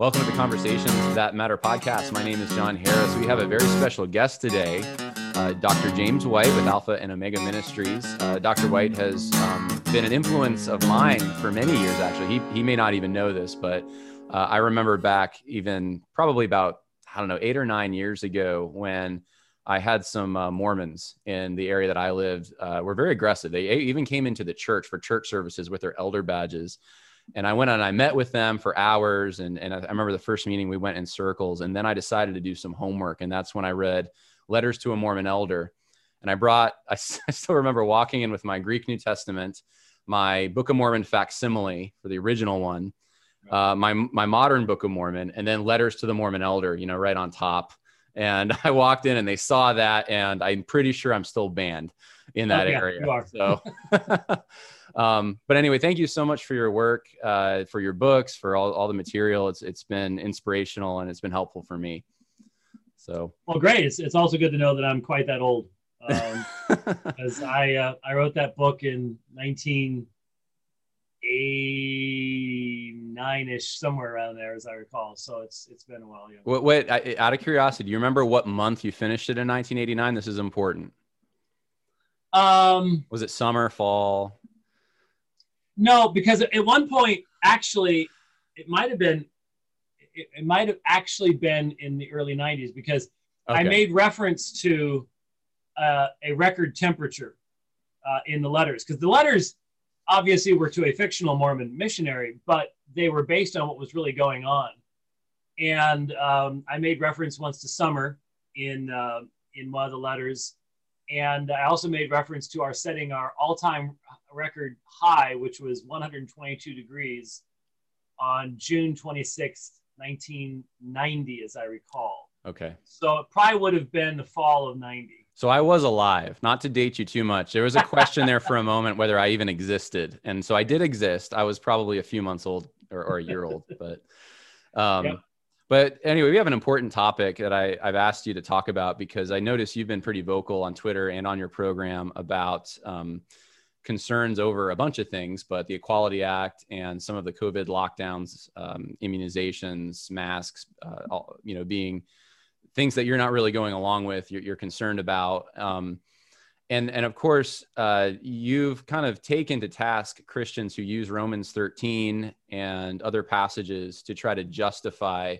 Welcome to the Conversations That Matter podcast. My name is John Harris. We have a very special guest today, uh, Dr. James White with Alpha and Omega Ministries. Uh, Dr. White has um, been an influence of mine for many years, actually. He, he may not even know this, but uh, I remember back even probably about, I don't know, eight or nine years ago when I had some uh, Mormons in the area that I lived uh, were very aggressive. They even came into the church for church services with their elder badges and I went and I met with them for hours. And, and I remember the first meeting we went in circles. And then I decided to do some homework. And that's when I read Letters to a Mormon Elder. And I brought, I, I still remember walking in with my Greek New Testament, my Book of Mormon facsimile for the original one, uh, my, my modern Book of Mormon, and then Letters to the Mormon Elder, you know, right on top. And I walked in and they saw that. And I'm pretty sure I'm still banned in that oh, yeah, area. So. Um, but anyway, thank you so much for your work, uh, for your books, for all, all the material. It's it's been inspirational and it's been helpful for me. So well, great. It's it's also good to know that I'm quite that old, because um, I uh, I wrote that book in 1989 ish, somewhere around there, as I recall. So it's it's been a while. Yeah. Wait, wait I, out of curiosity, do you remember what month you finished it in 1989? This is important. Um, was it summer, fall? No, because at one point, actually, it might have been, it, it might have actually been in the early 90s because okay. I made reference to uh, a record temperature uh, in the letters because the letters obviously were to a fictional Mormon missionary, but they were based on what was really going on. And um, I made reference once to summer in uh, in one of the letters, and I also made reference to our setting our all-time record high, which was 122 degrees on June 26th, 1990, as I recall. Okay. So it probably would have been the fall of 90. So I was alive, not to date you too much. There was a question there for a moment whether I even existed. And so I did exist. I was probably a few months old or, or a year old, but um, yep. But anyway, we have an important topic that I, have asked you to talk about because I notice you've been pretty vocal on Twitter and on your program about um, concerns over a bunch of things, but the Equality Act and some of the COVID lockdowns, um, immunizations, masks, uh, all, you know, being things that you're not really going along with, you're, you're concerned about. Um, and, and of course, uh, you've kind of taken to task Christians who use Romans 13 and other passages to try to justify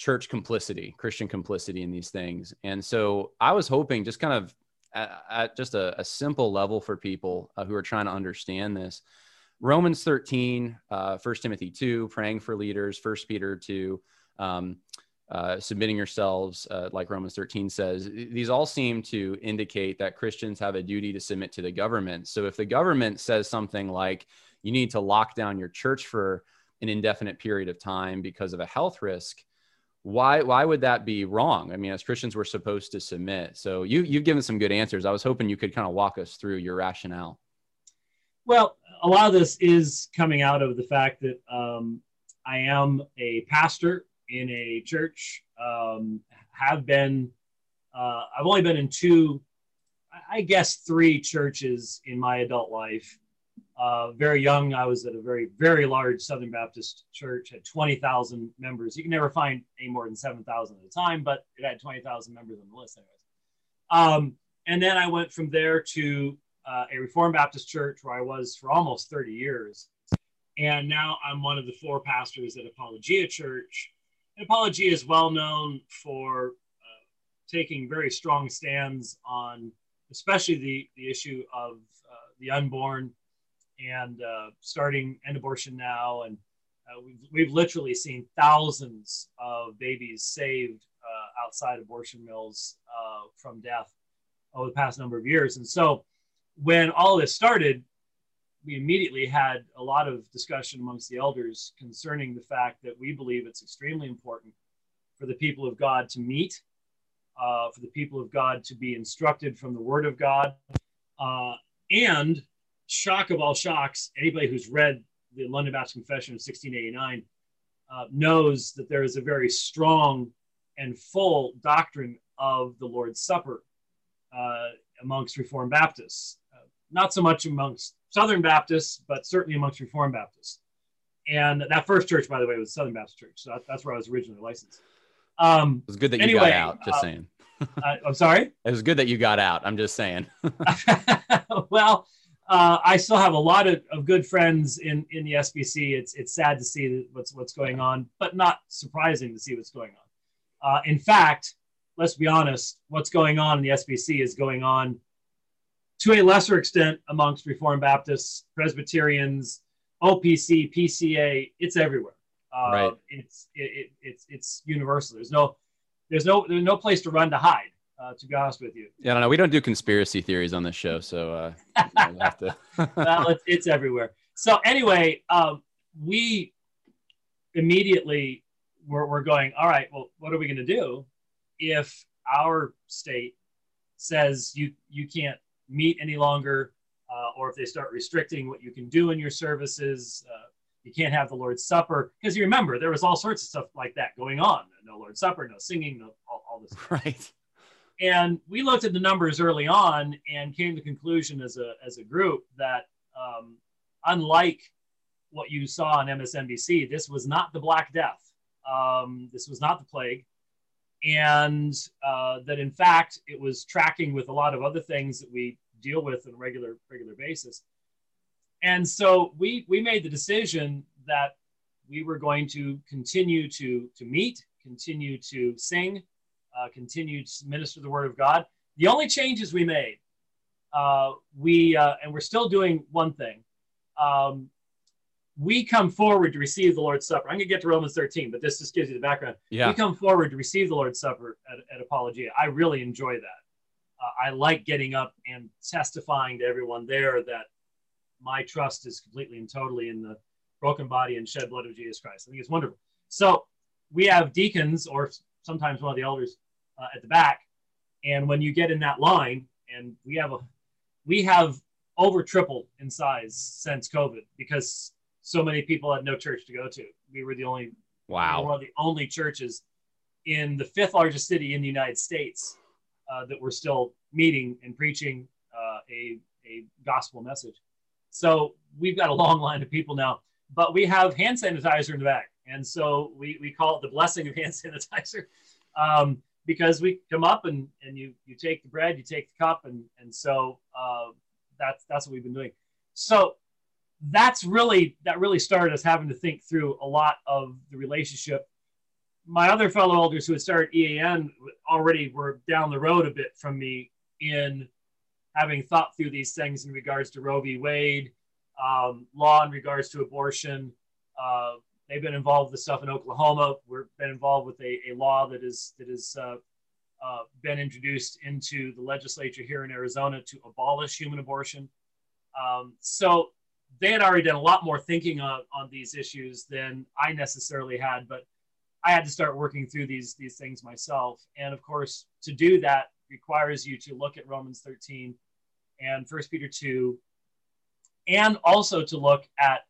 church complicity, Christian complicity in these things. And so I was hoping just kind of at, at just a, a, simple level for people uh, who are trying to understand this. Romans 13, uh, 1 Timothy 2, praying for leaders, 1 Peter 2, um, uh, submitting yourselves, uh, like Romans 13 says, these all seem to indicate that Christians have a duty to submit to the government. So if the government says something like, you need to lock down your church for an indefinite period of time because of a health risk, why why would that be wrong? I mean as christians we're supposed to submit. So you you've given some good answers. I was hoping you could kind of walk us through your rationale. Well a lot of this is coming out of the fact that um, i am a pastor in a church um, have been uh, i've only been in two i guess three churches in my adult life uh, very young, I was at a very, very large Southern Baptist church, had 20,000 members. You can never find any more than 7,000 at a time, but it had 20,000 members on the list, anyways. Um, and then I went from there to uh, a Reformed Baptist church where I was for almost 30 years. And now I'm one of the four pastors at Apologia Church. And Apologia is well known for uh, taking very strong stands on, especially the, the issue of uh, the unborn and uh, starting end abortion now. And uh, we've, we've literally seen thousands of babies saved uh, outside abortion mills uh, from death over the past number of years. And so when all this started, we immediately had a lot of discussion amongst the elders concerning the fact that we believe it's extremely important for the people of God to meet, uh, for the people of God to be instructed from the Word of God, uh, and shock of all shocks, anybody who's read the London Baptist Confession of 1689 uh, knows that there is a very strong and full doctrine of the Lord's Supper uh, amongst Reformed Baptists. Uh, not so much amongst Southern Baptists, but certainly amongst Reformed Baptists. and that first church, by the way, was Southern Baptist Church. So that, that's where I was originally licensed. Um, it was good that you anyway, got out. Just uh, saying. I'm sorry. It was good that you got out. I'm just saying. well, uh, I still have a lot of, of good friends in, in the SBC. It's it's sad to see what's what's going on, but not surprising to see what's going on. Uh, in fact, let's be honest, what's going on in the SBC is going on to a lesser extent amongst Reformed Baptists, Presbyterians, OPC, PCA. It's everywhere. Uh, right. It's it, it, it's it's universal. There's no there's no there's no place to run to hide uh, to be honest with you. Yeah, no, we don't do conspiracy theories on this show, so uh, we'll have to. well, it's, it's everywhere. So anyway, um, we immediately were, were going. All right, well, what are we going to do if our state says you you can't meet any longer, uh, or if they start restricting what you can do in your services? Uh, you can't have the Lord's Supper because you remember there was all sorts of stuff like that going on. No Lord's Supper, no singing, no all, all this. Right. And we looked at the numbers early on and came to the conclusion as a, as a group that um, unlike what you saw on MSNBC, this was not the Black Death. Um, this was not the plague. And uh, that in fact, it was tracking with a lot of other things that we deal with on a regular, regular basis. And so we, we made the decision that we were going to continue to, to meet, continue to sing, uh, continue to minister the word of God. The only changes we made, uh, we uh, and we're still doing one thing. Um, we come forward to receive the Lord's Supper. I'm going to get to Romans 13, but this just gives you the background. Yeah. We come forward to receive the Lord's Supper at, at Apologia. I really enjoy that. Uh, I like getting up and testifying to everyone there that my trust is completely and totally in the broken body and shed blood of Jesus Christ. I think it's wonderful. So we have deacons or sometimes one of the elders uh, at the back. And when you get in that line, and we have a, we have over tripled in size since COVID because so many people had no church to go to. We were the only, wow, we one of the only churches in the fifth largest city in the United States uh, that were still meeting and preaching uh, a, a gospel message. So we've got a long line of people now, but we have hand sanitizer in the back. And so we, we call it the blessing of hand sanitizer. Um, because we come up and, and you, you take the bread, you take the cup. And, and so uh, that's, that's what we've been doing. So that's really, that really started us having to think through a lot of the relationship. My other fellow elders who had started EAN already were down the road a bit from me in having thought through these things in regards to Roe v. Wade, um, law in regards to abortion, uh, They've been involved with stuff in Oklahoma. We've been involved with a, a law that is that has uh, uh, been introduced into the legislature here in Arizona to abolish human abortion. Um, so they had already done a lot more thinking on, on these issues than I necessarily had, but I had to start working through these these things myself. And of course, to do that requires you to look at Romans 13 and 1 Peter 2, and also to look at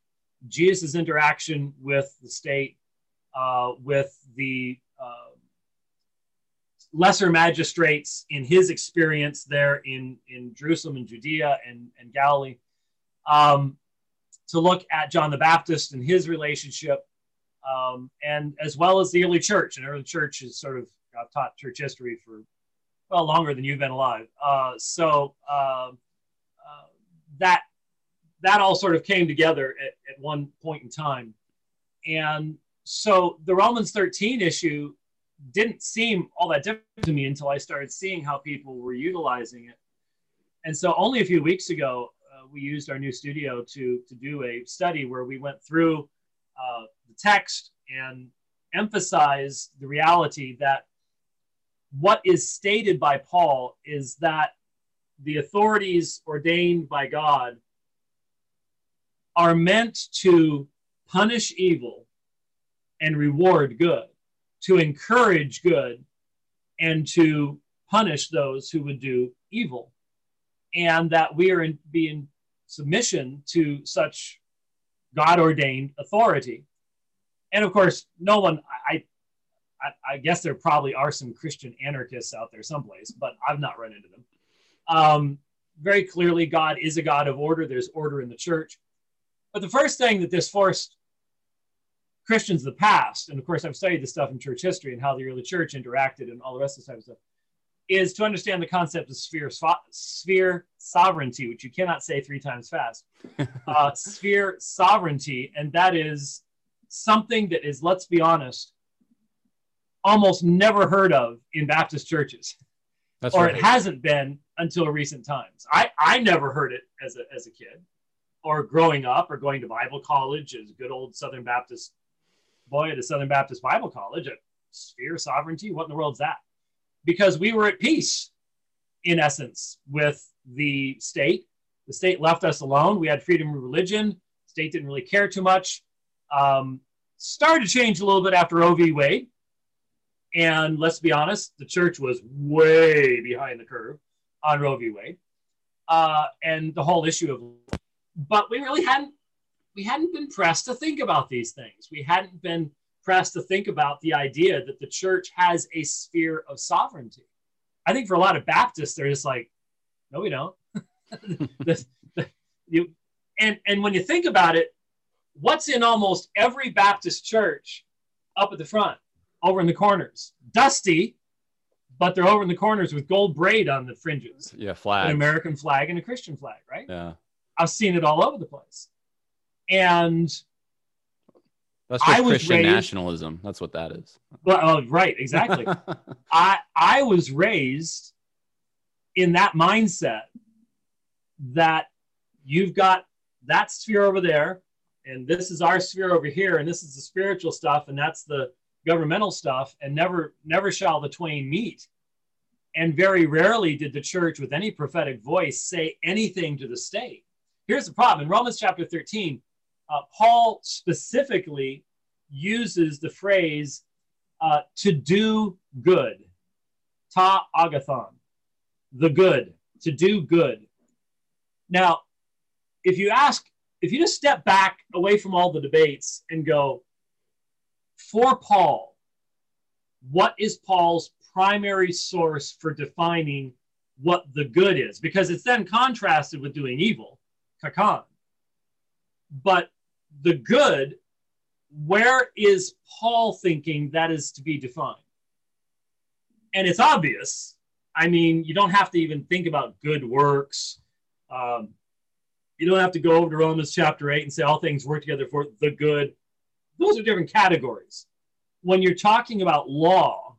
Jesus' interaction with the state, uh, with the uh, lesser magistrates in his experience there in, in Jerusalem and Judea and, and Galilee, um, to look at John the Baptist and his relationship, um, and as well as the early church. And early church is sort of, I've taught church history for, well, longer than you've been alive. Uh, so um, uh, that that all sort of came together at, at one point in time. And so the Romans 13 issue didn't seem all that different to me until I started seeing how people were utilizing it. And so only a few weeks ago, uh, we used our new studio to, to do a study where we went through uh, the text and emphasized the reality that what is stated by Paul is that the authorities ordained by God are meant to punish evil and reward good, to encourage good and to punish those who would do evil. And that we are in, be in submission to such God ordained authority. And of course, no one, I, I, I, guess there probably are some Christian anarchists out there someplace, but I've not run into them. Um, very clearly, God is a God of order. There's order in the church. But the first thing that this forced Christians of the past, and of course I've studied this stuff in church history and how the early church interacted and all the rest of this type of stuff, is to understand the concept of sphere sphere sovereignty, which you cannot say three times fast. uh, sphere sovereignty, and that is something that is, let's be honest, almost never heard of in Baptist churches. That's or right. it hasn't been until recent times. I, I never heard it as a, as a kid or growing up or going to Bible college as a good old Southern Baptist boy at a Southern Baptist Bible college. A sphere sovereignty? What in the world's that? Because we were at peace, in essence, with the state. The state left us alone. We had freedom of religion. State didn't really care too much. Um, started to change a little bit after Roe v. Wade. And let's be honest, the church was way behind the curve on Roe v. Wade. Uh, and the whole issue of, but we really hadn't, we hadn't been pressed to think about these things. We hadn't been pressed to think about the idea that the church has a sphere of sovereignty. I think for a lot of Baptists, they're just like, no, we don't. the, the, you, and, and when you think about it, what's in almost every Baptist church up at the front? over in the corners. Dusty, but they're over in the corners with gold braid on the fringes. Yeah, flag. An American flag and a Christian flag, right? Yeah. I've seen it all over the place. And that's just Christian raised, nationalism. That's what that is. Well, oh, right, exactly. I I was raised in that mindset that you've got that sphere over there, and this is our sphere over here, and this is the spiritual stuff, and that's the governmental stuff and never never shall the twain meet and very rarely did the church with any prophetic voice say anything to the state here's the problem. In romans chapter 13 uh, paul specifically uses the phrase uh, to do good. Ta agathon. The good. To do good. Now if you ask if you just step back away from all the debates and go for Paul, what is Paul's primary source for defining what the good is? Because it's then contrasted with doing evil, kakon. But the good, where is Paul thinking that is to be defined? And it's obvious. I mean, you don't have to even think about good works. Um, you don't have to go over to Romans chapter 8 and say all things work together for the good those are different categories. When you're talking about law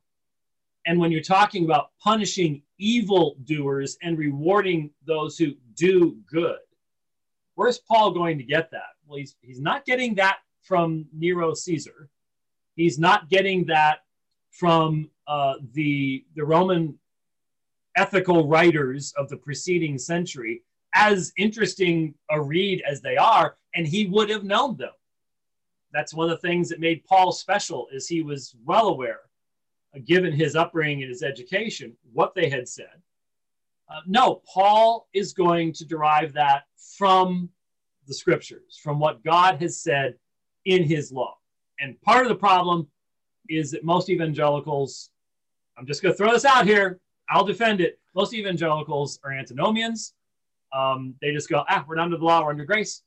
and when you're talking about punishing evil doers and rewarding those who do good, where's Paul going to get that? Well, he's, he's not getting that from Nero Caesar. He's not getting that from uh, the, the Roman ethical writers of the preceding century, as interesting a read as they are, and he would have known them that's one of the things that made Paul special is he was well aware, given his upbringing and his education, what they had said. Uh, no, Paul is going to derive that from the scriptures, from what God has said in his law. And part of the problem is that most evangelicals, I'm just going to throw this out here, I'll defend it. Most evangelicals are antinomians. Um, they just go, ah, we're under the law, we're under grace.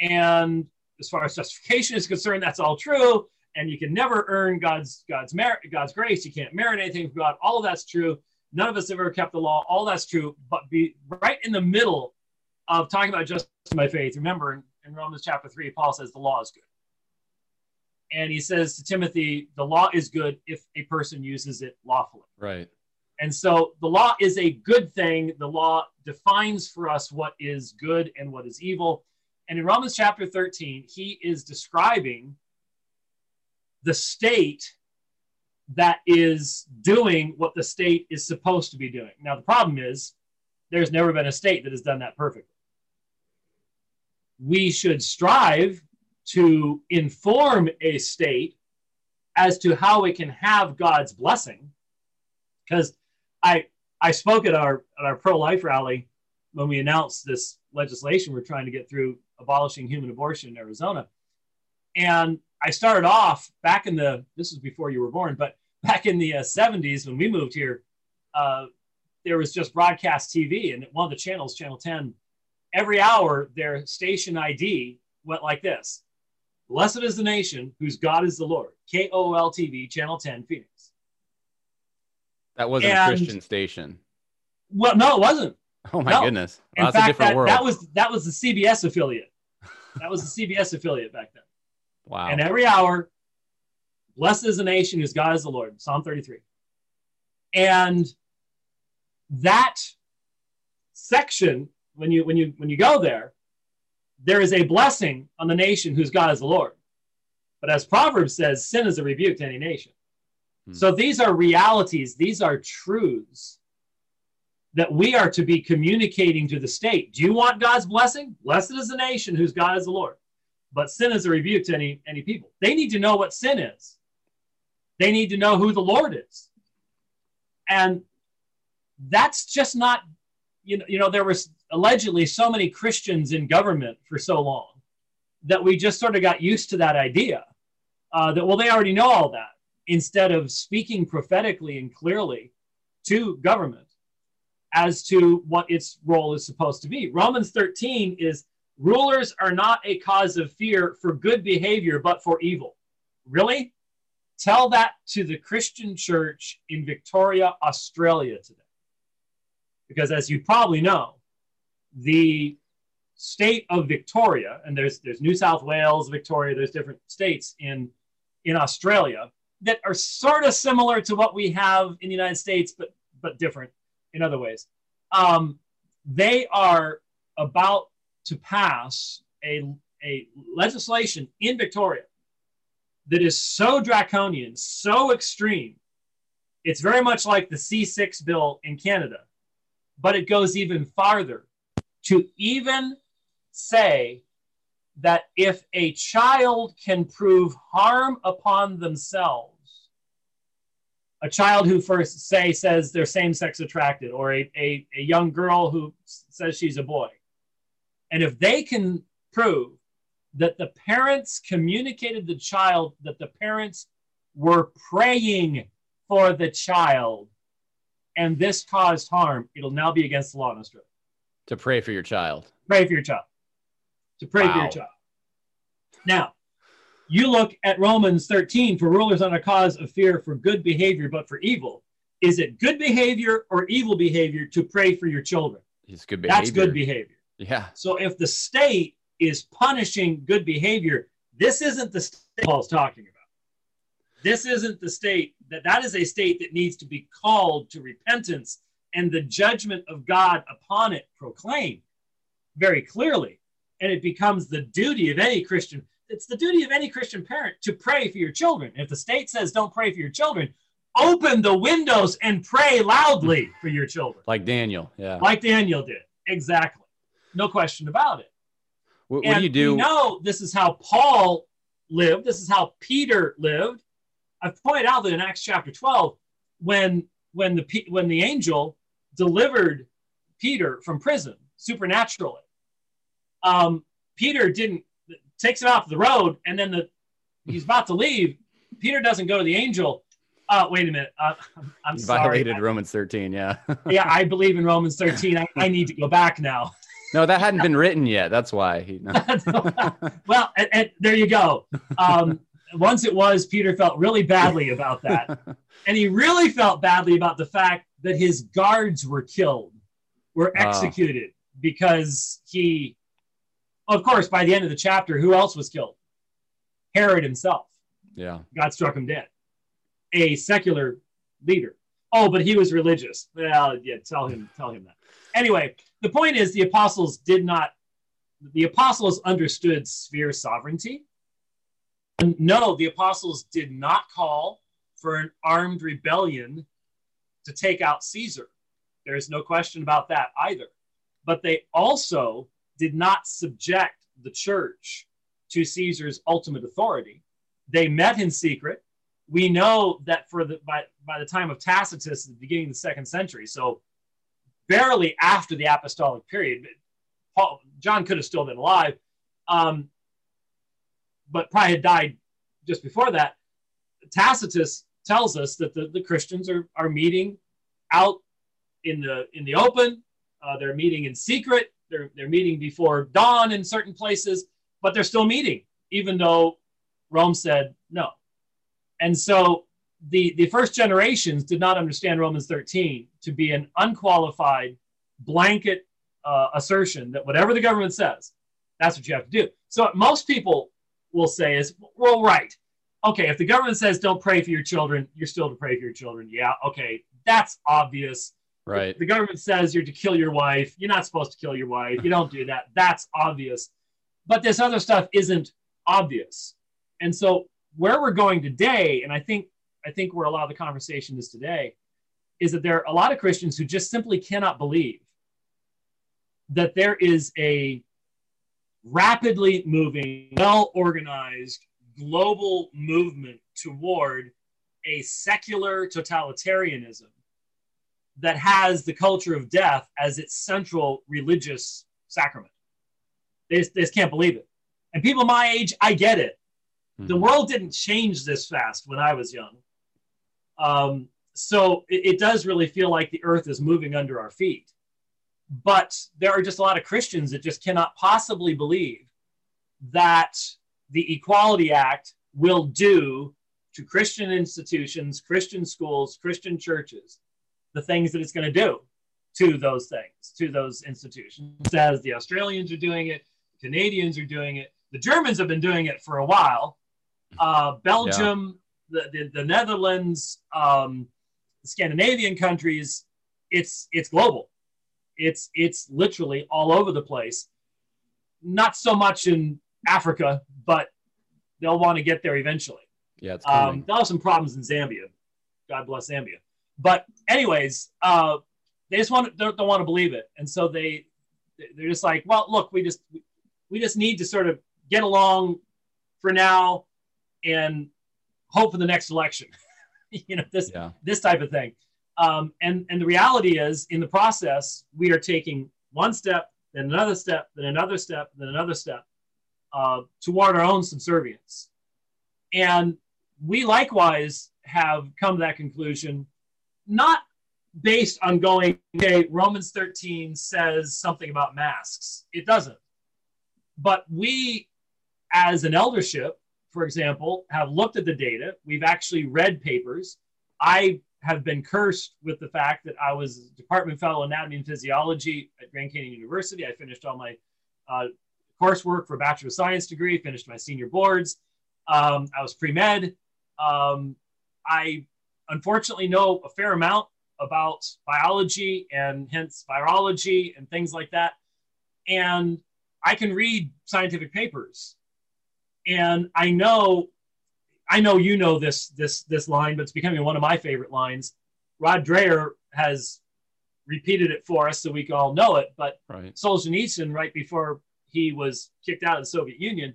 And as far as justification is concerned, that's all true. And you can never earn God's God's merit, God's grace. You can't merit anything from God. All of that's true. None of us have ever kept the law. All that's true. But be right in the middle of talking about justice by faith. Remember in, in Romans chapter three, Paul says the law is good. And he says to Timothy, the law is good if a person uses it lawfully. Right. And so the law is a good thing. The law defines for us what is good and what is evil. And in Romans chapter 13, he is describing the state that is doing what the state is supposed to be doing. Now, the problem is there's never been a state that has done that perfectly. We should strive to inform a state as to how it can have God's blessing. Because I I spoke at our at our pro life rally when we announced this legislation we're trying to get through abolishing human abortion in Arizona. And I started off back in the, this was before you were born, but back in the uh, 70s when we moved here, uh, there was just broadcast TV and one of the channels, Channel 10, every hour their station ID went like this Blessed is the nation whose God is the Lord. KOOL TV, Channel 10, Phoenix. That wasn't and, a Christian station. Well, no, it wasn't. Oh my no. goodness. Well, In fact, that, that was that was the CBS affiliate. That was the CBS affiliate back then. Wow. And every hour, blessed is the nation whose God is the Lord. Psalm 33. And that section, when you when you when you go there, there is a blessing on the nation whose God is the Lord. But as Proverbs says, sin is a rebuke to any nation. Hmm. So these are realities, these are truths that we are to be communicating to the state. Do you want God's blessing? Blessed is the nation whose God is the Lord. But sin is a rebuke to any, any people. They need to know what sin is. They need to know who the Lord is. And that's just not, you know, you know, there was allegedly so many Christians in government for so long that we just sort of got used to that idea uh, that, well, they already know all that instead of speaking prophetically and clearly to government as to what its role is supposed to be. Romans 13 is rulers are not a cause of fear for good behavior, but for evil. Really? Tell that to the Christian church in Victoria, Australia today. Because as you probably know, the state of Victoria, and there's there's New South Wales, Victoria, there's different states in in Australia that are sort of similar to what we have in the United States, but but different in other ways. Um, they are about to pass a, a legislation in Victoria that is so draconian, so extreme. It's very much like the C6 bill in Canada, but it goes even farther to even say that if a child can prove harm upon themselves, a child who first say says they're same-sex attracted or a, a, a young girl who says she's a boy and if they can prove that the parents communicated the child that the parents were praying for the child and this caused harm it'll now be against the law in australia to pray for your child pray for your child to pray wow. for your child now you look at Romans 13 for rulers on a cause of fear for good behavior, but for evil. Is it good behavior or evil behavior to pray for your children? It's good behavior. That's good behavior. Yeah. So if the state is punishing good behavior, this isn't the state Paul's talking about. This isn't the state that that is a state that needs to be called to repentance and the judgment of God upon it proclaimed very clearly. And it becomes the duty of any Christian it's the duty of any Christian parent to pray for your children. If the state says don't pray for your children, open the windows and pray loudly for your children. Like Daniel, yeah. Like Daniel did. Exactly. No question about it. What, what do you do? We know this is how Paul lived. This is how Peter lived. I've pointed out that in Acts chapter 12, when when the when the angel delivered Peter from prison supernaturally, um, Peter didn't takes him off the road, and then the he's about to leave. Peter doesn't go to the angel. Uh, wait a minute. Uh, I'm, violated sorry. Romans 13. Yeah. yeah, I believe in Romans 13. I, I need to go back now. No, that hadn't been written yet. That's why. He, no. well, and, and there you go. Um, once it was, Peter felt really badly about that. And he really felt badly about the fact that his guards were killed, were ah. executed because he of course, by the end of the chapter, who else was killed? Herod himself. Yeah. God struck him dead. A secular leader. Oh, but he was religious. Well, yeah, tell him, tell him that. Anyway, the point is the apostles did not, the apostles understood sphere sovereignty. No, the apostles did not call for an armed rebellion to take out Caesar. There's no question about that either. But they also did not subject the church to Caesar's ultimate authority. They met in secret. We know that for the by, by the time of Tacitus, at the beginning of the second century, so barely after the apostolic period, Paul, John could have still been alive, um, but probably had died just before that. Tacitus tells us that the, the Christians are, are meeting out in the in the open. Uh, they're meeting in secret they're they're meeting before dawn in certain places, but they're still meeting, even though Rome said no. And so the, the first generations did not understand Romans 13 to be an unqualified blanket uh, assertion that whatever the government says, that's what you have to do. So most people will say is, well, right. Okay, if the government says don't pray for your children, you're still to pray for your children. Yeah, okay, that's obvious. Right. The government says you're to kill your wife. You're not supposed to kill your wife. You don't do that. That's obvious. But this other stuff isn't obvious. And so where we're going today, and I think I think where a lot of the conversation is today, is that there are a lot of Christians who just simply cannot believe that there is a rapidly moving, well organized global movement toward a secular totalitarianism that has the culture of death as its central religious sacrament. They just, they just can't believe it. And people my age, I get it. Mm-hmm. The world didn't change this fast when I was young. Um, so it, it does really feel like the earth is moving under our feet. But there are just a lot of Christians that just cannot possibly believe that the Equality Act will do to Christian institutions, Christian schools, Christian churches, the things that it's going to do to those things, to those institutions. As the Australians are doing it, Canadians are doing it, the Germans have been doing it for a while. Uh, Belgium. The, the, the, Netherlands, um, Scandinavian countries, it's it's global. It's it's literally all over the place. Not so much in Africa, but they'll want to get there eventually. Yeah, it's um, they'll have some problems in Zambia. God bless Zambia. But anyways, uh, they just want to, don't, don't want to believe it, and so they they're just like, well, look, we just we just need to sort of get along for now and hope for the next election. you know, this yeah. this type of thing. Um, and and the reality is, in the process, we are taking one step, then another step, then another step, then another step uh, toward our own subservience. And we likewise have come to that conclusion, not based on going, okay, Romans 13 says something about masks. It doesn't. But we, as an eldership, for example, have looked at the data. We've actually read papers. I have been cursed with the fact that I was department fellow anatomy and physiology at Grand Canyon University. I finished all my uh, coursework for Bachelor of Science degree, finished my senior boards. Um, I was pre med. Um, I unfortunately know a fair amount about biology and hence virology and things like that. And I can read scientific papers. And I know, I know you know this this this line, but it's becoming one of my favorite lines. Rod Dreher has repeated it for us so we can all know it. But right. Solzhenitsyn, right before he was kicked out of the Soviet Union,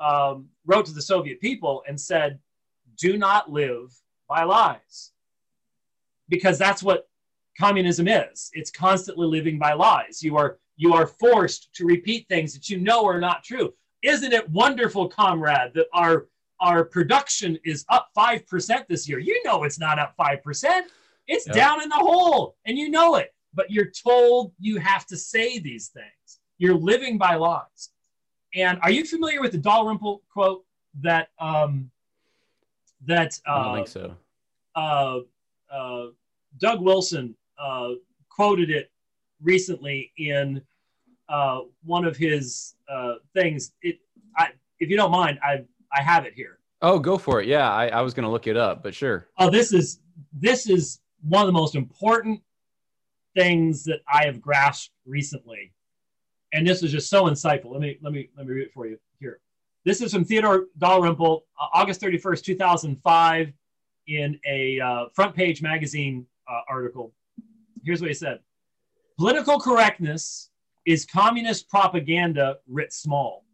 um, wrote to the Soviet people and said, "Do not live by lies," because that's what communism is. It's constantly living by lies. You are you are forced to repeat things that you know are not true. Isn't it wonderful, comrade, that our our production is up five percent this year? You know it's not up five percent. It's yep. down in the hole, and you know it. But you're told you have to say these things. You're living by lies. And are you familiar with the Dalrymple quote that um, that uh, I don't think so. Uh, uh, Doug Wilson uh, quoted it recently in uh, one of his uh, things. It, I, if you don't mind, I I have it here. Oh, go for it. Yeah, I, I was going to look it up, but sure. Oh, this is this is one of the most important things that I have grasped recently and this is just so insightful. Let me let me let me read it for you here. This is from Theodore Dalrymple, uh, August 31st, 2005, in a uh, front page magazine uh, article. Here's what he said Political correctness is communist propaganda writ small.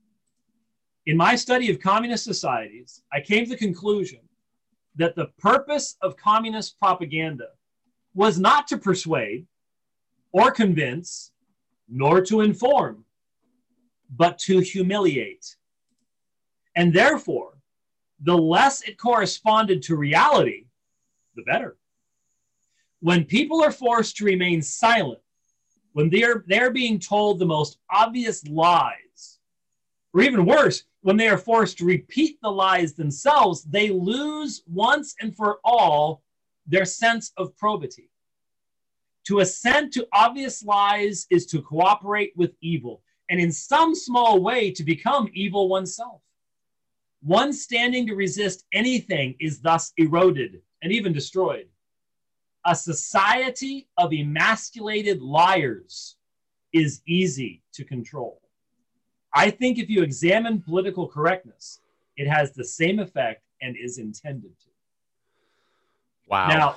In my study of communist societies, I came to the conclusion that the purpose of communist propaganda was not to persuade or convince nor to inform, but to humiliate. And therefore, the less it corresponded to reality, the better. When people are forced to remain silent, when they're, they're being told the most obvious lies, or even worse, when they are forced to repeat the lies themselves, they lose once and for all their sense of probity. To assent to obvious lies is to cooperate with evil, and in some small way to become evil oneself. One standing to resist anything is thus eroded and even destroyed. A society of emasculated liars is easy to control. I think if you examine political correctness, it has the same effect and is intended to. Wow. Now,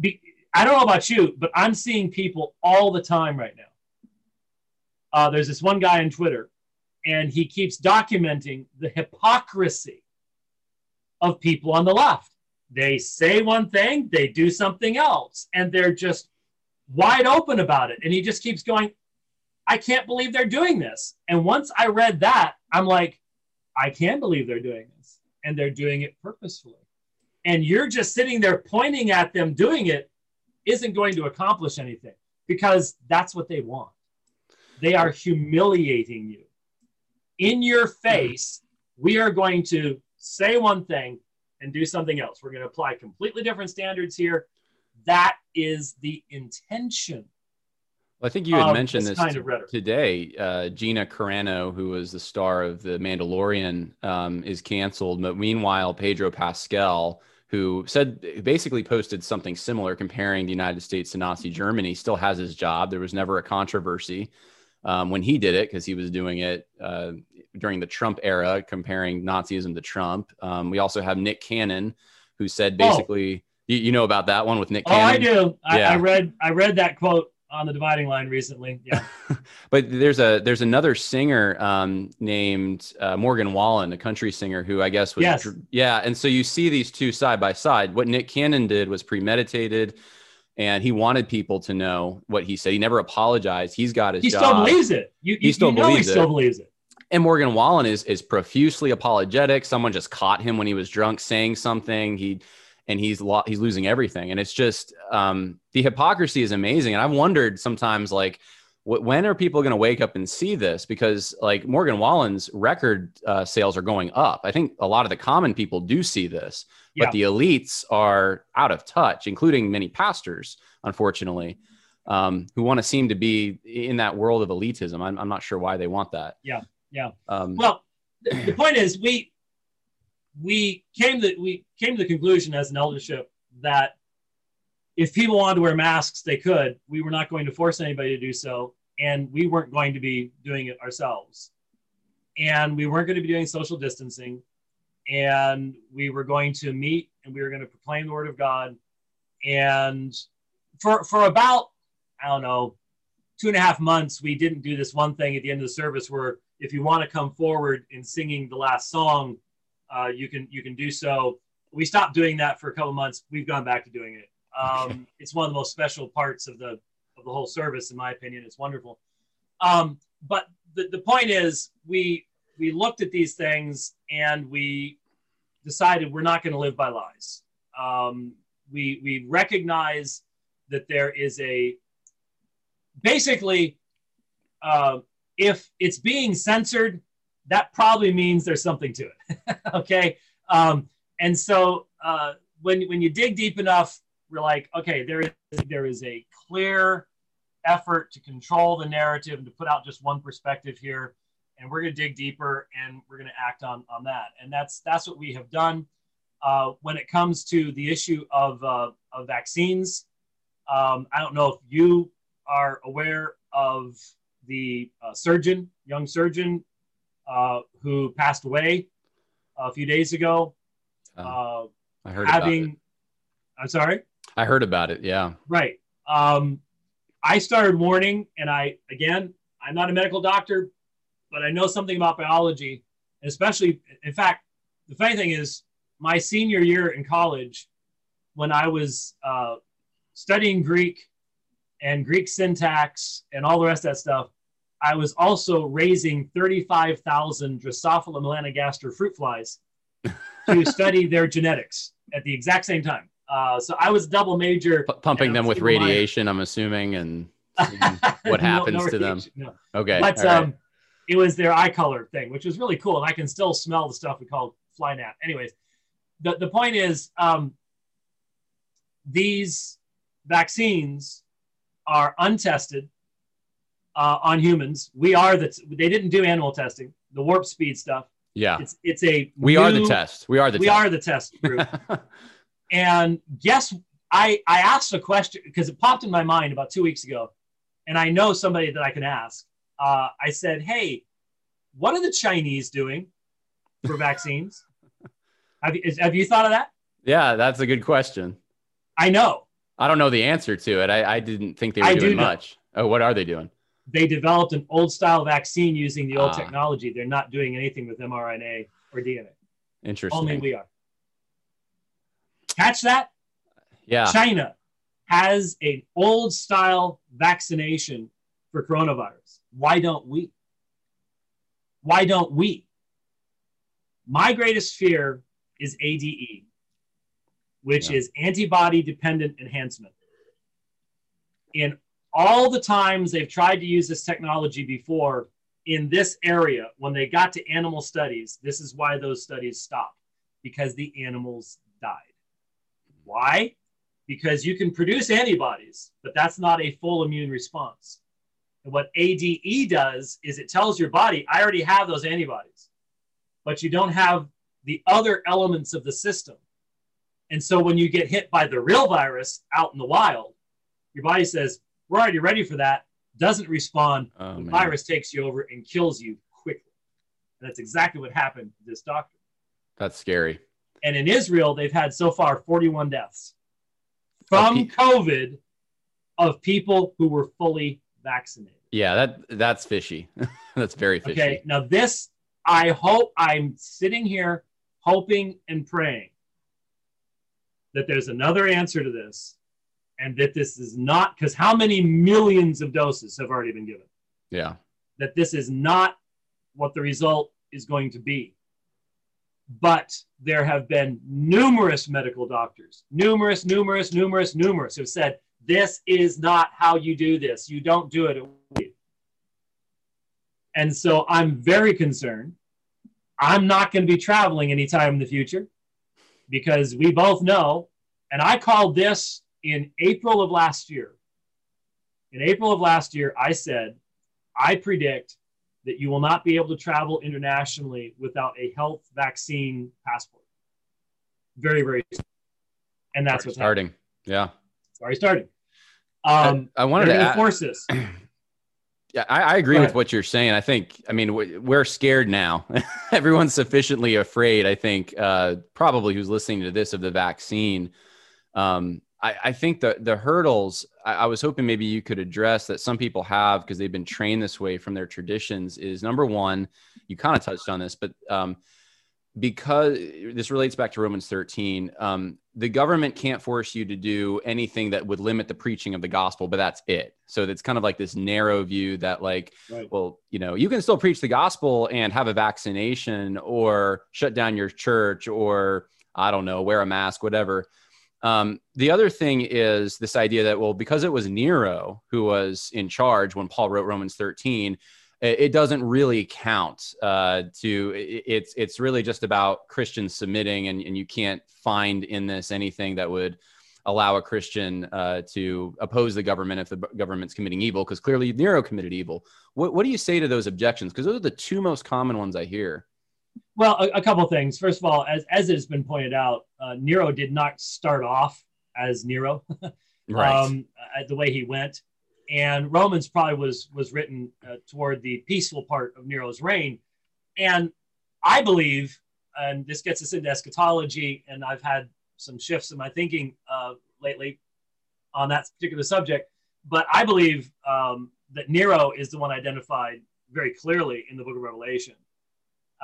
be, I don't know about you, but I'm seeing people all the time right now. Uh, there's this one guy on Twitter, and he keeps documenting the hypocrisy of people on the left. They say one thing, they do something else, and they're just wide open about it. And he just keeps going, I can't believe they're doing this. And once I read that, I'm like, I can believe they're doing this. And they're doing it purposefully. And you're just sitting there pointing at them doing it isn't going to accomplish anything because that's what they want. They are humiliating you. In your face, we are going to say one thing and do something else. We're going to apply completely different standards here. That is the intention well, I think you had mentioned this, this today. Uh, Gina Carano, who was the star of The Mandalorian, um, is canceled. But meanwhile, Pedro Pascal, who said basically posted something similar comparing the United States to Nazi Germany, still has his job. There was never a controversy um, when he did it because he was doing it uh, during the Trump era, comparing Nazism to Trump. Um, we also have Nick Cannon, who said oh. basically. Oh. You, you, know about that one with Nick Cannon? Oh, I do. I, yeah. I read I read that quote on the dividing line recently. Yeah. but there's a there's another singer um, named uh, Morgan Wallen, a country singer who I guess was yes. yeah. And so you see these two side by side. What Nick Cannon did was premeditated, and he wanted people to know what he said. He never apologized. He's got his. He job. still believes it. You, he still you believes he still it. believes it. And Morgan Wallen is is profusely apologetic. Someone just caught him when he was drunk saying something. He and he's lo- he's losing everything. And it's just um, the hypocrisy is amazing. And I've wondered sometimes like wh- when are people going to wake up and see this? Because like Morgan Wallen's record uh, sales are going up. I think a lot of the common people do see this, yeah. but the elites are out of touch, including many pastors, unfortunately. Um, who want to seem to be in that world of elitism. I'm, I'm not sure why they want that. Yeah, yeah. Um, well, the point is, we we came to we came to the conclusion as an eldership that if people wanted to wear masks, they could. We were not going to force anybody to do so, and we weren't going to be doing it ourselves. And we weren't going to be doing social distancing, and we were going to meet and we were going to proclaim the word of God. And for for about I don't know two and a half months, we didn't do this one thing at the end of the service where if you want to come forward in singing the last song, uh, you can you can do so. We stopped doing that for a couple months. We've gone back to doing it. Um, it's one of the most special parts of the of the whole service, in my opinion. It's wonderful. Um, but the, the point is, we we looked at these things and we decided we're not going to live by lies. Um, we we recognize that there is a basically uh, if it's being censored that probably means there's something to it. okay. Um, and so uh, when, when you dig deep enough, we're like, okay, there is, there is a clear effort to control the narrative and to put out just one perspective here. And we're going to dig deeper and we're going to act on, on that. And that's, that's what we have done. Uh, when it comes to the issue of, uh, of vaccines, um, I don't know if you are aware of the uh, surgeon, young surgeon uh, who passed away a few days ago. Uh, I heard having, I'm sorry. I heard about it. Yeah. Right. Um, I started warning, and I again, I'm not a medical doctor, but I know something about biology, especially. In fact, the funny thing is, my senior year in college, when I was uh, studying Greek and Greek syntax and all the rest of that stuff, I was also raising 35,000 Drosophila melanogaster fruit flies to study their genetics at the exact same time. Uh, so I was double major. P- pumping them with radiation, I'm assuming, and what happens no, to them. No. Okay. But, um, it was their eye color thing, which was really cool. And I can still smell the stuff we called FlyNap. Anyways, the, the point is um, these vaccines are untested uh, on humans. We are the, they didn't do animal testing, the warp speed stuff. Yeah. It's, it's a, we new, are the test. We are the we test. are the test group. and guess, I, I asked a question because it popped in my mind about two weeks ago and I know somebody that I can ask. Uh, I said, Hey, what are the Chinese doing for vaccines? have, you, is, have you thought of that? Yeah, that's a good question. I know. I don't know the answer to it. I, I didn't think they were I doing do much. Oh, what are they doing? They developed an old style vaccine using the old Ah. technology. They're not doing anything with mRNA or DNA. Interesting. Only we are. Catch that? yeah. China has an old style vaccination for coronavirus. Why don't we? Why don't we? My greatest fear is ADE, which Yeah. is antibody dependent enhancement. In all the times they've tried to use this technology before in this area, when they got to animal studies, this is why those studies stopped because the animals died. Why? Because you can produce antibodies, but that's not a full immune response. And what ADE does is it tells your body, I already have those antibodies, but you don't have the other elements of the system. And so when you get hit by the real virus out in the wild, your body says, We're already ready for that, doesn't respond. Oh, the man. virus takes you over and kills you quickly. And that's exactly what happened to this doctor. That's scary. And in Israel, they've had so far 41 deaths from COVID of people who were fully vaccinated. Yeah, that that's fishy. that's very fishy. Okay. Now, this, I hope I'm sitting here hoping and praying that there's another answer to this and that this is not because how many millions of doses have already been given? Yeah. That this is not what the result is going to be. But there have been numerous medical doctors, numerous, numerous, numerous, numerous, who've said, this is not how you do this. You don't do it. And so I'm very concerned. I'm not going to be traveling anytime in the future because we both know, and I called this in April of last year. In April of last year, I said, I predict that you will not be able to travel internationally without a health vaccine passport. Very, very soon. And that's what's happening. starting. Yeah. It's already starting. Um, I, I wanted to going to add, force this. Yeah, I, I agree with what you're saying. I think, I mean, we- we're scared now. Everyone's sufficiently afraid, I think, uh, probably who's listening to this of the vaccine. Um, I, I think the, the hurdles, I, I was hoping maybe you could address that some people have because they've been trained this way from their traditions is number one, you kind of touched on this, but um, because this relates back to Romans 13, um, the government can't force you to do anything that would limit the preaching of the gospel, but that's it. So it's kind of like this narrow view that, like, Right. well, you know, you can still preach the gospel and have a vaccination or shut down your church or, I don't know, wear a mask, whatever. Um, the other thing is this idea that, well, because it was Nero who was in charge when Paul wrote Romans 13, it doesn't really count uh, to it's it's really just about Christians submitting and, and you can't find in this anything that would allow a Christian uh, to oppose the government if the government's committing evil because clearly Nero committed evil. What, what do you say to those objections? Because those are the two most common ones I hear. Well, a, a couple of things. First of all, as, as it's been pointed out, uh, Nero did not start off as Nero, um, uh, the way he went. And Romans probably was was written uh, toward the peaceful part of Nero's reign. And I believe, and this gets us into eschatology, and I've had some shifts in my thinking uh, lately on that particular subject. But I believe um, that Nero is the one identified very clearly in the book of Revelation.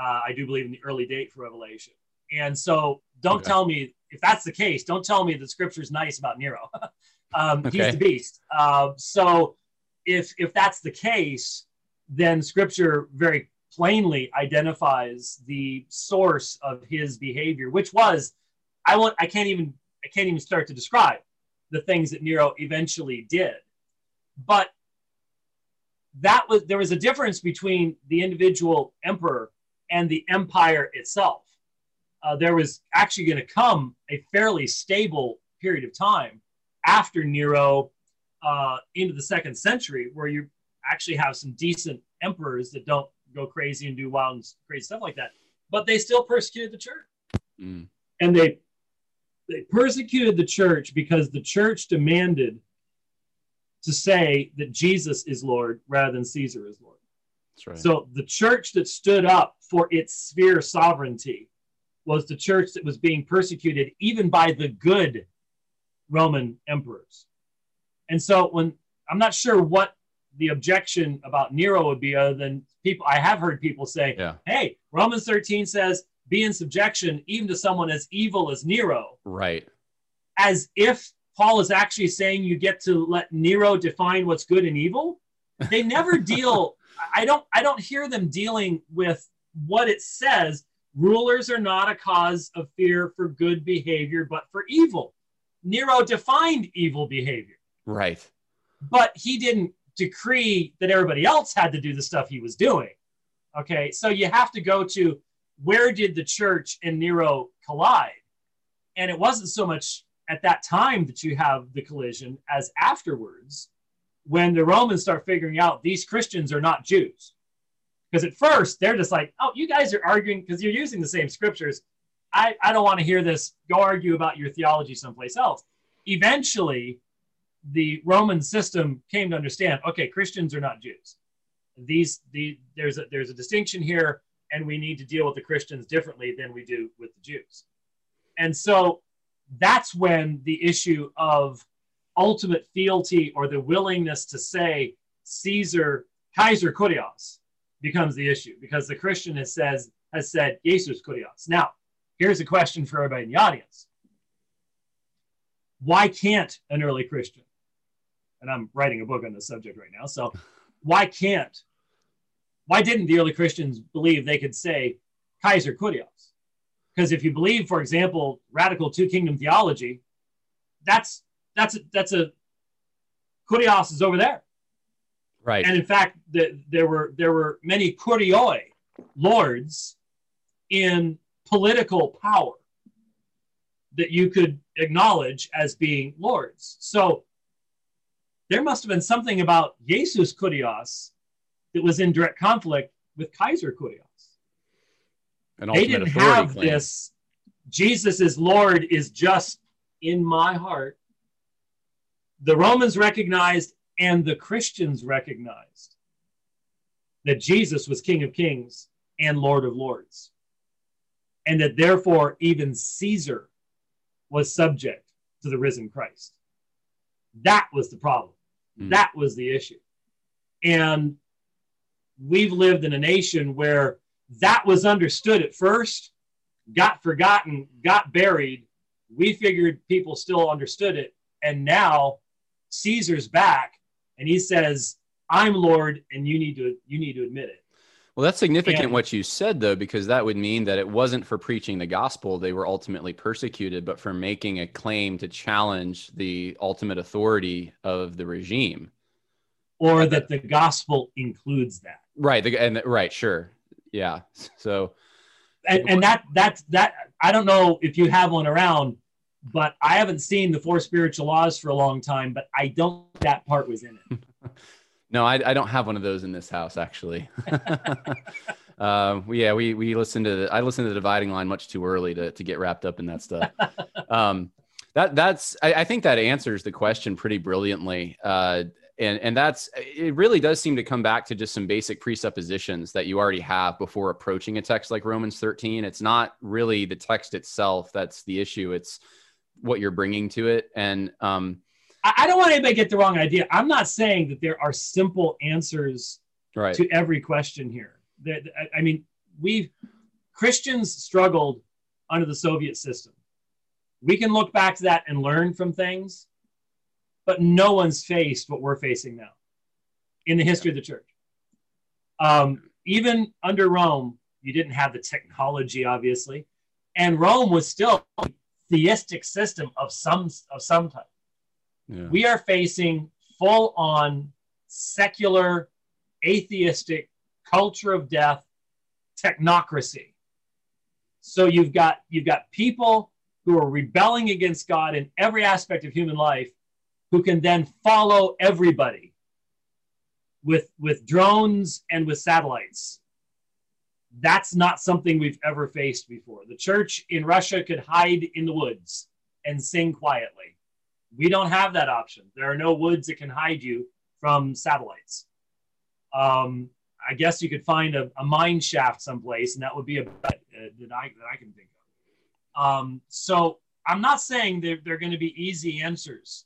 Uh, I do believe in the early date for Revelation. And so don't Okay. tell me, if that's the case, don't tell me that is nice about Nero. um, Okay. He's the beast. Uh, so if, if that's the case, then scripture very plainly identifies the source of his behavior, which was, I want, I can't even, I can't even start to describe the things that Nero eventually did. But that was there was a difference between the individual emperor and the empire itself. Uh, there was actually going to come a fairly stable period of time after Nero uh, into the second century, where you actually have some decent emperors that don't go crazy and do wild and crazy stuff like that. But they still persecuted the church, mm. and they they persecuted the church because the church demanded to say that Jesus is Lord rather than Caesar is Lord. Right. So the church that stood up for its sphere sovereignty was the church that was being persecuted even by the good Roman emperors. And so when I'm not sure what the objection about Nero would be other than people I have heard people say, yeah. hey, Romans 13 says be in subjection even to someone as evil as Nero. Right. As if Paul is actually saying you get to let Nero define what's good and evil. They never deal I don't I don't hear them dealing with what it says. Rulers are not a cause of fear for good behavior, but for evil. Nero defined evil behavior. Right. But he didn't decree that everybody else had to do the stuff he was doing. Okay. So you have to go to where did the church and Nero collide? And it wasn't so much at that time that you have the collision as afterwards when the Romans start figuring out these Christians are not Jews. Because at first they're just like, oh, you guys are arguing because you're using the same scriptures. I, I don't want to hear this. Go argue about your theology someplace else. Eventually, the Roman system came to understand okay, Christians are not Jews. These, the, there's, a, there's a distinction here, and we need to deal with the Christians differently than we do with the Jews. And so that's when the issue of ultimate fealty or the willingness to say Caesar, Kaiser Kurios becomes the issue because the Christian has says has said Jesus Kurios. Now, here's a question for everybody in the audience. Why can't an early Christian? And I'm writing a book on this subject right now. So why can't, why didn't the early Christians believe they could say Kaiser Kurios? Because if you believe, for example, radical two kingdom theology, that's that's a, that's a kurios is over there. Right. And in fact, the, there were there were many kurioi lords in political power that you could acknowledge as being lords. So there must have been something about Jesus Kurios that was in direct conflict with Kaiser Kurios. They didn't have claim. this Jesus is Lord is just in my heart the Romans recognized and the Christians recognized that Jesus was King of Kings and Lord of Lords, and that therefore even Caesar was subject to the risen Christ. That was the problem. Mm. That was the issue. And we've lived in a nation where that was understood at first, got forgotten, got buried. We figured people still understood it. And now Caesar's back and he says, I'm Lord and you need to you need to admit it. Well, that's significant and, what you said though, because that would mean that it wasn't for preaching the gospel they were ultimately persecuted, but for making a claim to challenge the ultimate authority of the regime. Or that the gospel includes that. Right. The, and right, sure. Yeah. So and, and that that's that I don't know if you have one around, but I haven't seen the four spiritual laws for a long time, but I don't that part was in it. no, I, I don't have one of those in this house actually. uh, yeah, we we listened to the, I listened to the dividing line much too early to to get wrapped up in that stuff. um, that that's I, I, think that answers the question pretty brilliantly. Uh, and and that's it really does seem to come back to just some basic presuppositions that you already have before approaching a text like Romans 13. It's not really the text itself that's the issue. It's what you're bringing to it. And um, I, don't want anybody to get the wrong idea. I'm not saying that there are simple answers right. to every question here. That I mean, we Christians struggled under the Soviet system. We can look back to that and learn from things, but no one's faced what we're facing now in the history of the church. Um, even under Rome, you didn't have the technology, obviously, and Rome was still a theistic system of some of some type. Yeah. We are facing full on secular atheistic culture of death technocracy. So you've got you've got people who are rebelling against God in every aspect of human life who can then follow everybody with with drones and with satellites. That's not something we've ever faced before. The church in Russia could hide in the woods and sing quietly. We don't have that option. There are no woods that can hide you from satellites. Um, I guess you could find a, a mine shaft someplace, and that would be a bet uh, that I that I can think of. Um, so I'm not saying they're, they're going to be easy answers,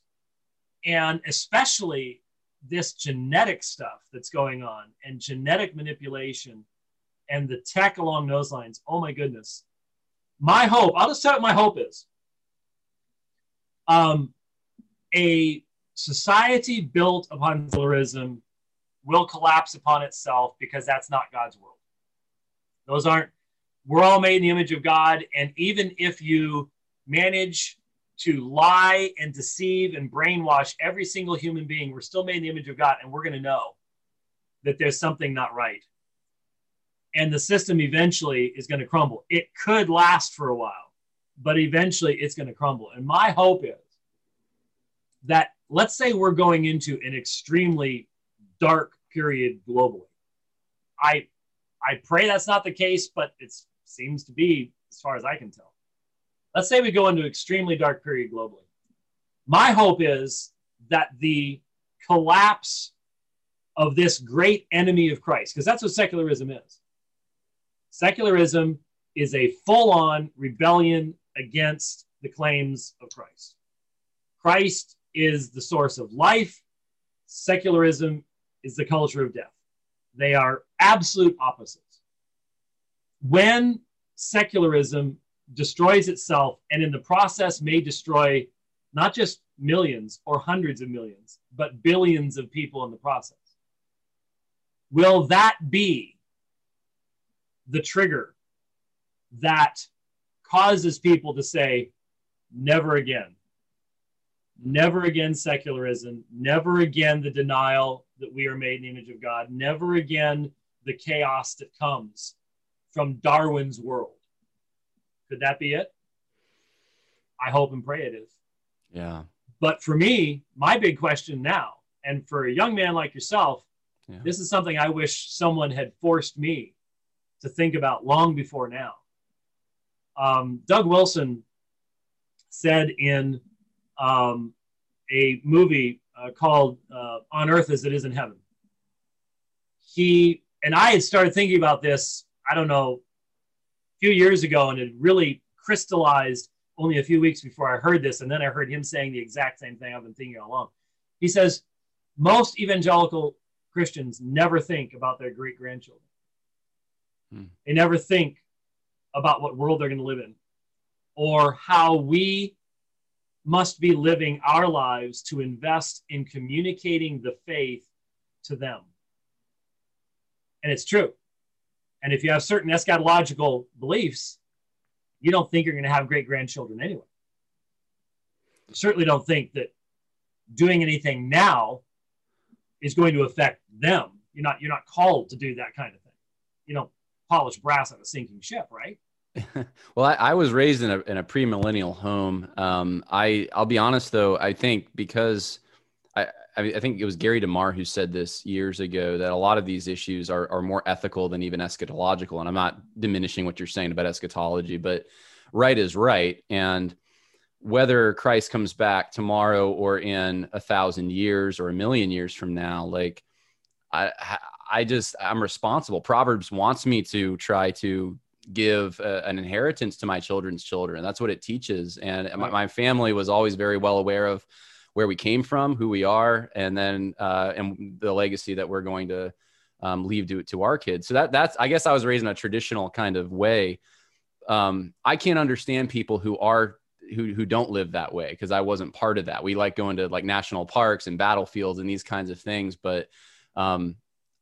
and especially this genetic stuff that's going on and genetic manipulation and the tech along those lines. Oh my goodness. My hope, I'll just tell you what my hope is. Um, a society built upon pluralism will collapse upon itself because that's not God's world. Those aren't, we're all made in the image of God. And even if you manage to lie and deceive and brainwash every single human being, we're still made in the image of God. And we're going to know that there's something not right. And the system eventually is going to crumble. It could last for a while, but eventually it's going to crumble. And my hope is that let's say we're going into an extremely dark period globally. I I pray that's not the case, but it seems to be as far as I can tell. Let's say we go into extremely dark period globally. My hope is that the collapse of this great enemy of Christ, because that's what secularism is. Secularism is a full on rebellion against the claims of Christ. Christ is the source of life, secularism is the culture of death. They are absolute opposites. When secularism destroys itself and in the process may destroy not just millions or hundreds of millions, but billions of people in the process, will that be the trigger that causes people to say, never again? Never again secularism, never again the denial that we are made in the image of God, never again the chaos that comes from Darwin's world. Could that be it? I hope and pray it is. Yeah. But for me, my big question now, and for a young man like yourself, yeah. this is something I wish someone had forced me to think about long before now. Um, Doug Wilson said in um, a movie uh, called uh, On Earth as It Is in Heaven. He and I had started thinking about this, I don't know, a few years ago, and it really crystallized only a few weeks before I heard this. And then I heard him saying the exact same thing I've been thinking all along. He says, most evangelical Christians never think about their great grandchildren. Hmm. They never think about what world they're going to live in or how we must be living our lives to invest in communicating the faith to them. And it's true. And if you have certain eschatological beliefs, you don't think you're going to have great grandchildren anyway. You certainly don't think that doing anything now is going to affect them. You're not you're not called to do that kind of thing. You don't polish brass on a sinking ship, right? well, I, I, was raised in a in a premillennial home. Um, I I'll be honest though, I think because I I think it was Gary DeMar who said this years ago that a lot of these issues are are more ethical than even eschatological. And I'm not diminishing what you're saying about eschatology, but right is right. And whether Christ comes back tomorrow or in a thousand years or a million years from now, like I I just I'm responsible. Proverbs wants me to try to give a, an inheritance to my children's children. That's what it teaches. And my, my, family was always very well aware of where we came from, who we are, and then uh, and the legacy that we're going to um, leave to to our kids. So that that's I guess I was raised in a traditional kind of way. Um, I can't understand people who are who who don't live that way because I wasn't part of that. We like going to like national parks and battlefields and these kinds of things, but um,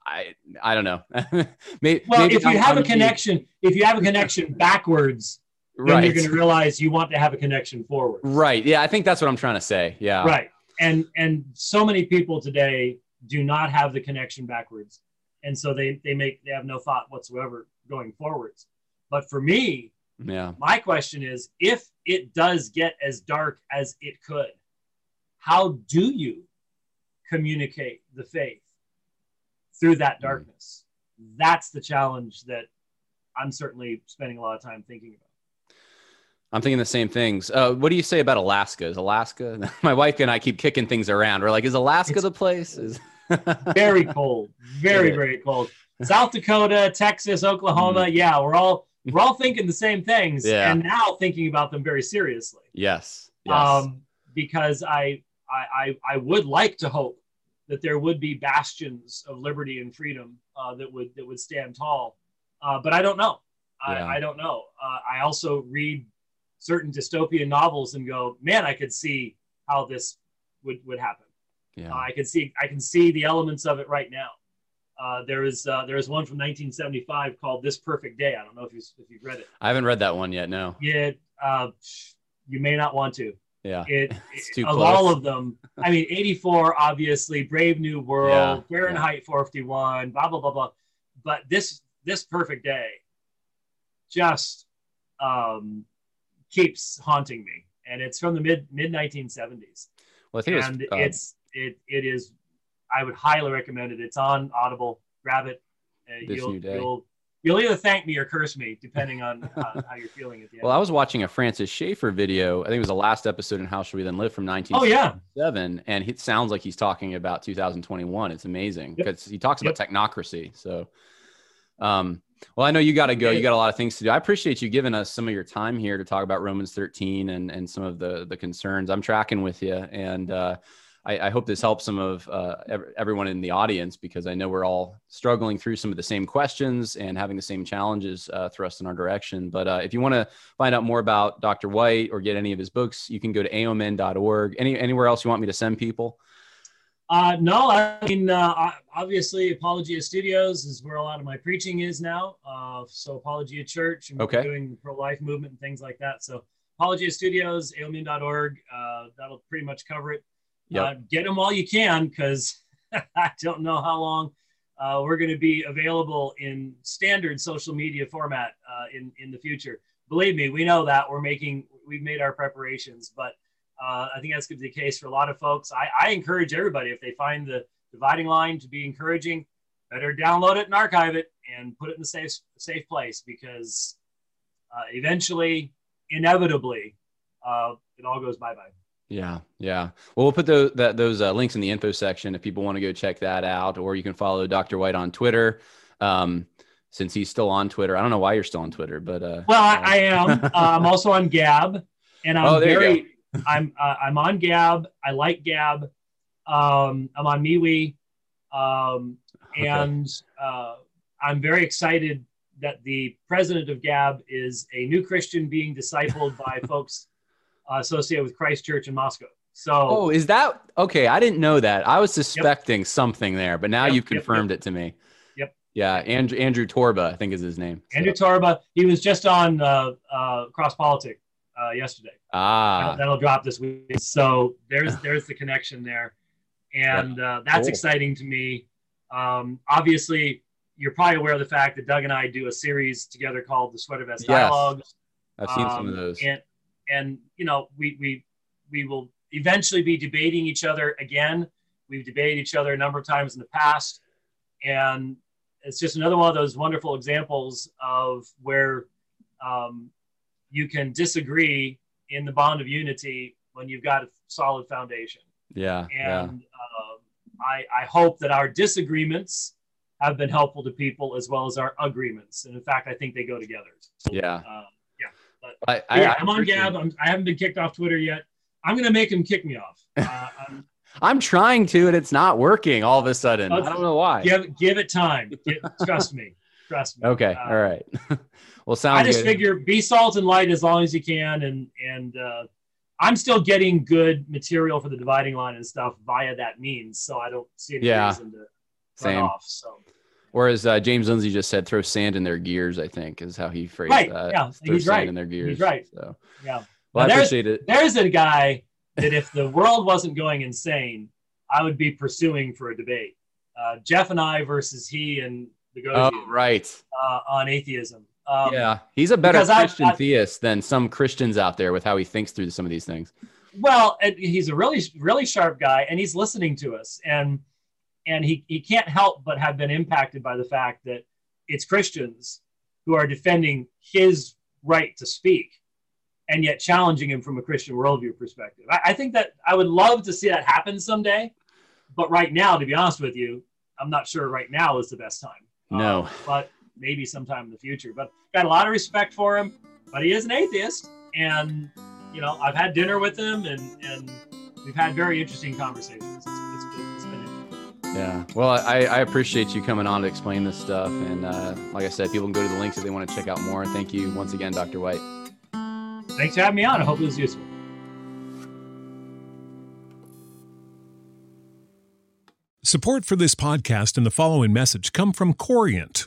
I I don't know. maybe, well, maybe if you have a connection, if you have a connection backwards, then you're going to realize you want to have a connection forward. Right. Yeah, I think that's what I'm trying to say. Yeah. Right. And and so many people today do not have the connection backwards. and so they they make they have no thought whatsoever going forwards. But for me, yeah, my question is, if it does get as dark as it could, how do you communicate the faith through that darkness? Mm. That's the challenge that I'm certainly spending a lot of time thinking about. I'm thinking the same things. Uh, what do you say about Alaska? Is Alaska? My wife and I keep kicking things around. We're like, is Alaska it's the place? Is very cold, very very cold. South Dakota, Texas, Oklahoma. Mm. Yeah, we're all we're all thinking the same things, yeah. and now thinking about them very seriously. Yes. yes. Um, because I, I I would like to hope that there would be bastions of liberty and freedom uh, that would that would stand tall, uh, but I don't know. Yeah. I, I, don't know. Uh, I also read certain dystopian novels and go, man, I could see how this would would happen. Yeah. Uh, I can see I can see the elements of it right now. Uh, there is uh, there is one from 1975 called This Perfect Day. I don't know if you if you've read it. I haven't read that one yet. No. Yeah, uh, you may not want to. Yeah. It, it of close. all of them. I mean, 84 obviously, Brave New World, yeah, Fahrenheit yeah. 451, blah blah blah blah. But this this Perfect Day, just um, keeps haunting me, and it's from the mid mid 1970s. Well, I think and it was, uh, it's it it is. I would highly recommend it. It's on Audible. Grab it. Uh, this you'll, new day. You'll, you'll either thank me or curse me, depending on uh, how you're feeling at the end. Well, I was watching a Francis Schaeffer video. I think it was the last episode in How Should We Then Live from 1977, oh, yeah. and it sounds like he's talking about 2021. It's amazing because yep. he talks about yep. technocracy. So, um, well, I know you got to go. You got a lot of things to do. I appreciate you giving us some of your time here to talk about Romans 13 and and some of the the concerns. I'm tracking with you, and uh, I, I, hope this helps some of uh, everyone in the audience because I know we're all struggling through some of the same questions and having the same challenges uh, thrust in our direction. But uh, if you want to find out more about Dr. White or get any of his books, you can go to aomin.org. Any anywhere else you want me to send people? Uh, no, I mean, uh, obviously, Apologia Studios is where a lot of my preaching is now. Uh, so, Apologia Church, and okay. doing the pro life movement and things like that. So, Apologia Studios, aomin.org, uh, that'll pretty much cover it. Yep. Uh, get them while you can because I don't know how long uh, we're going to be available in standard social media format uh, in, in the future. Believe me, we know that we're making, we've made our preparations, but uh, I think that's going to be the case for a lot of folks. I, I encourage everybody, if they find the dividing line to be encouraging, better download it and archive it and put it in a safe, safe place because uh, eventually, inevitably, uh, it all goes bye bye. Yeah, yeah. Well, we'll put those that, those uh, links in the info section if people want to go check that out, or you can follow Dr. White on Twitter. Um, since he's still on Twitter, I don't know why you're still on Twitter, but uh, well, I, I am. Uh, I'm also on Gab, and I'm oh, very I'm uh, I'm on Gab. I like Gab. Um, I'm on MeWe, um, okay. and uh, I'm very excited that the president of Gab is a new Christian being discipled by folks associated with Christ Church in Moscow. So, oh, is that okay? I didn't know that. I was suspecting yep. something there, but now yep, you've confirmed yep, it to me. Yep. Yeah, Andrew Andrew Torba, I think is his name. Andrew so. Torba. He was just on uh, uh, Cross Politic uh, yesterday. Ah, that'll, drop this week. So there's there's the connection there, and uh, that's cool. exciting to me. Um, obviously, you're probably aware of the fact that Doug and I do a series together called the Sweater Vest yes. Dialogues. I've seen um, some of those. And and you know we we we will eventually be debating each other again. We've debated each other a number of times in the past, and it's just another one of those wonderful examples of where um, you can disagree in the bond of unity when you've got a solid foundation. Yeah. And yeah. Uh, I, I hope that our disagreements have been helpful to people as well as our agreements. And in fact, I think they go together. So, yeah. Yeah. But I, I, am on Gab. I'm, I have not been kicked off Twitter yet. I'm going to make him kick me off. Uh, I'm, I'm, trying to, and it's not working all of a sudden. I don't know why. Give, give it time. Get, trust me. Trust me. Okay. Uh, all right. well, sounds. I just good. figure be salt and light as long as you can, and and uh, I'm still getting good material for the dividing line and stuff via that means, so I don't see any yeah. reason to Same. run off. So. Whereas uh, James Lindsay just said, "Throw sand in their gears." I think is how he phrased right. that. Yeah, throw he's sand right. in their gears. He's right. So yeah. Well, now, I appreciate it. There's a guy that if the world wasn't going insane, I would be pursuing for a debate. uh, Jeff and I versus he and the Oh, right. uh, on atheism. Um, yeah, he's a better because I- Christian I- theist than some Christians out there with how he thinks through some of these things. Well, he's a really, really sharp guy, and he's listening to us, and and he he can't help but have been impacted by the fact that it's Christians who are defending his right to speak, and yet challenging him from a Christian worldview perspective. I, I think that I would love to see that happen someday, but right now, to be honest with you, I'm not sure right now is the best time. No. Um, but maybe sometime in the future. But got a lot of respect for him. But he is an atheist, and you know I've had dinner with him, and and we've had very interesting conversations. Yeah. Well, I, I appreciate you coming on to explain this stuff. And uh, like I said, people can go to the links if they want to check out more. Thank you once again, Dr. White. Thanks for having me on. I hope it was useful. Support for this podcast and the following message come from Corient.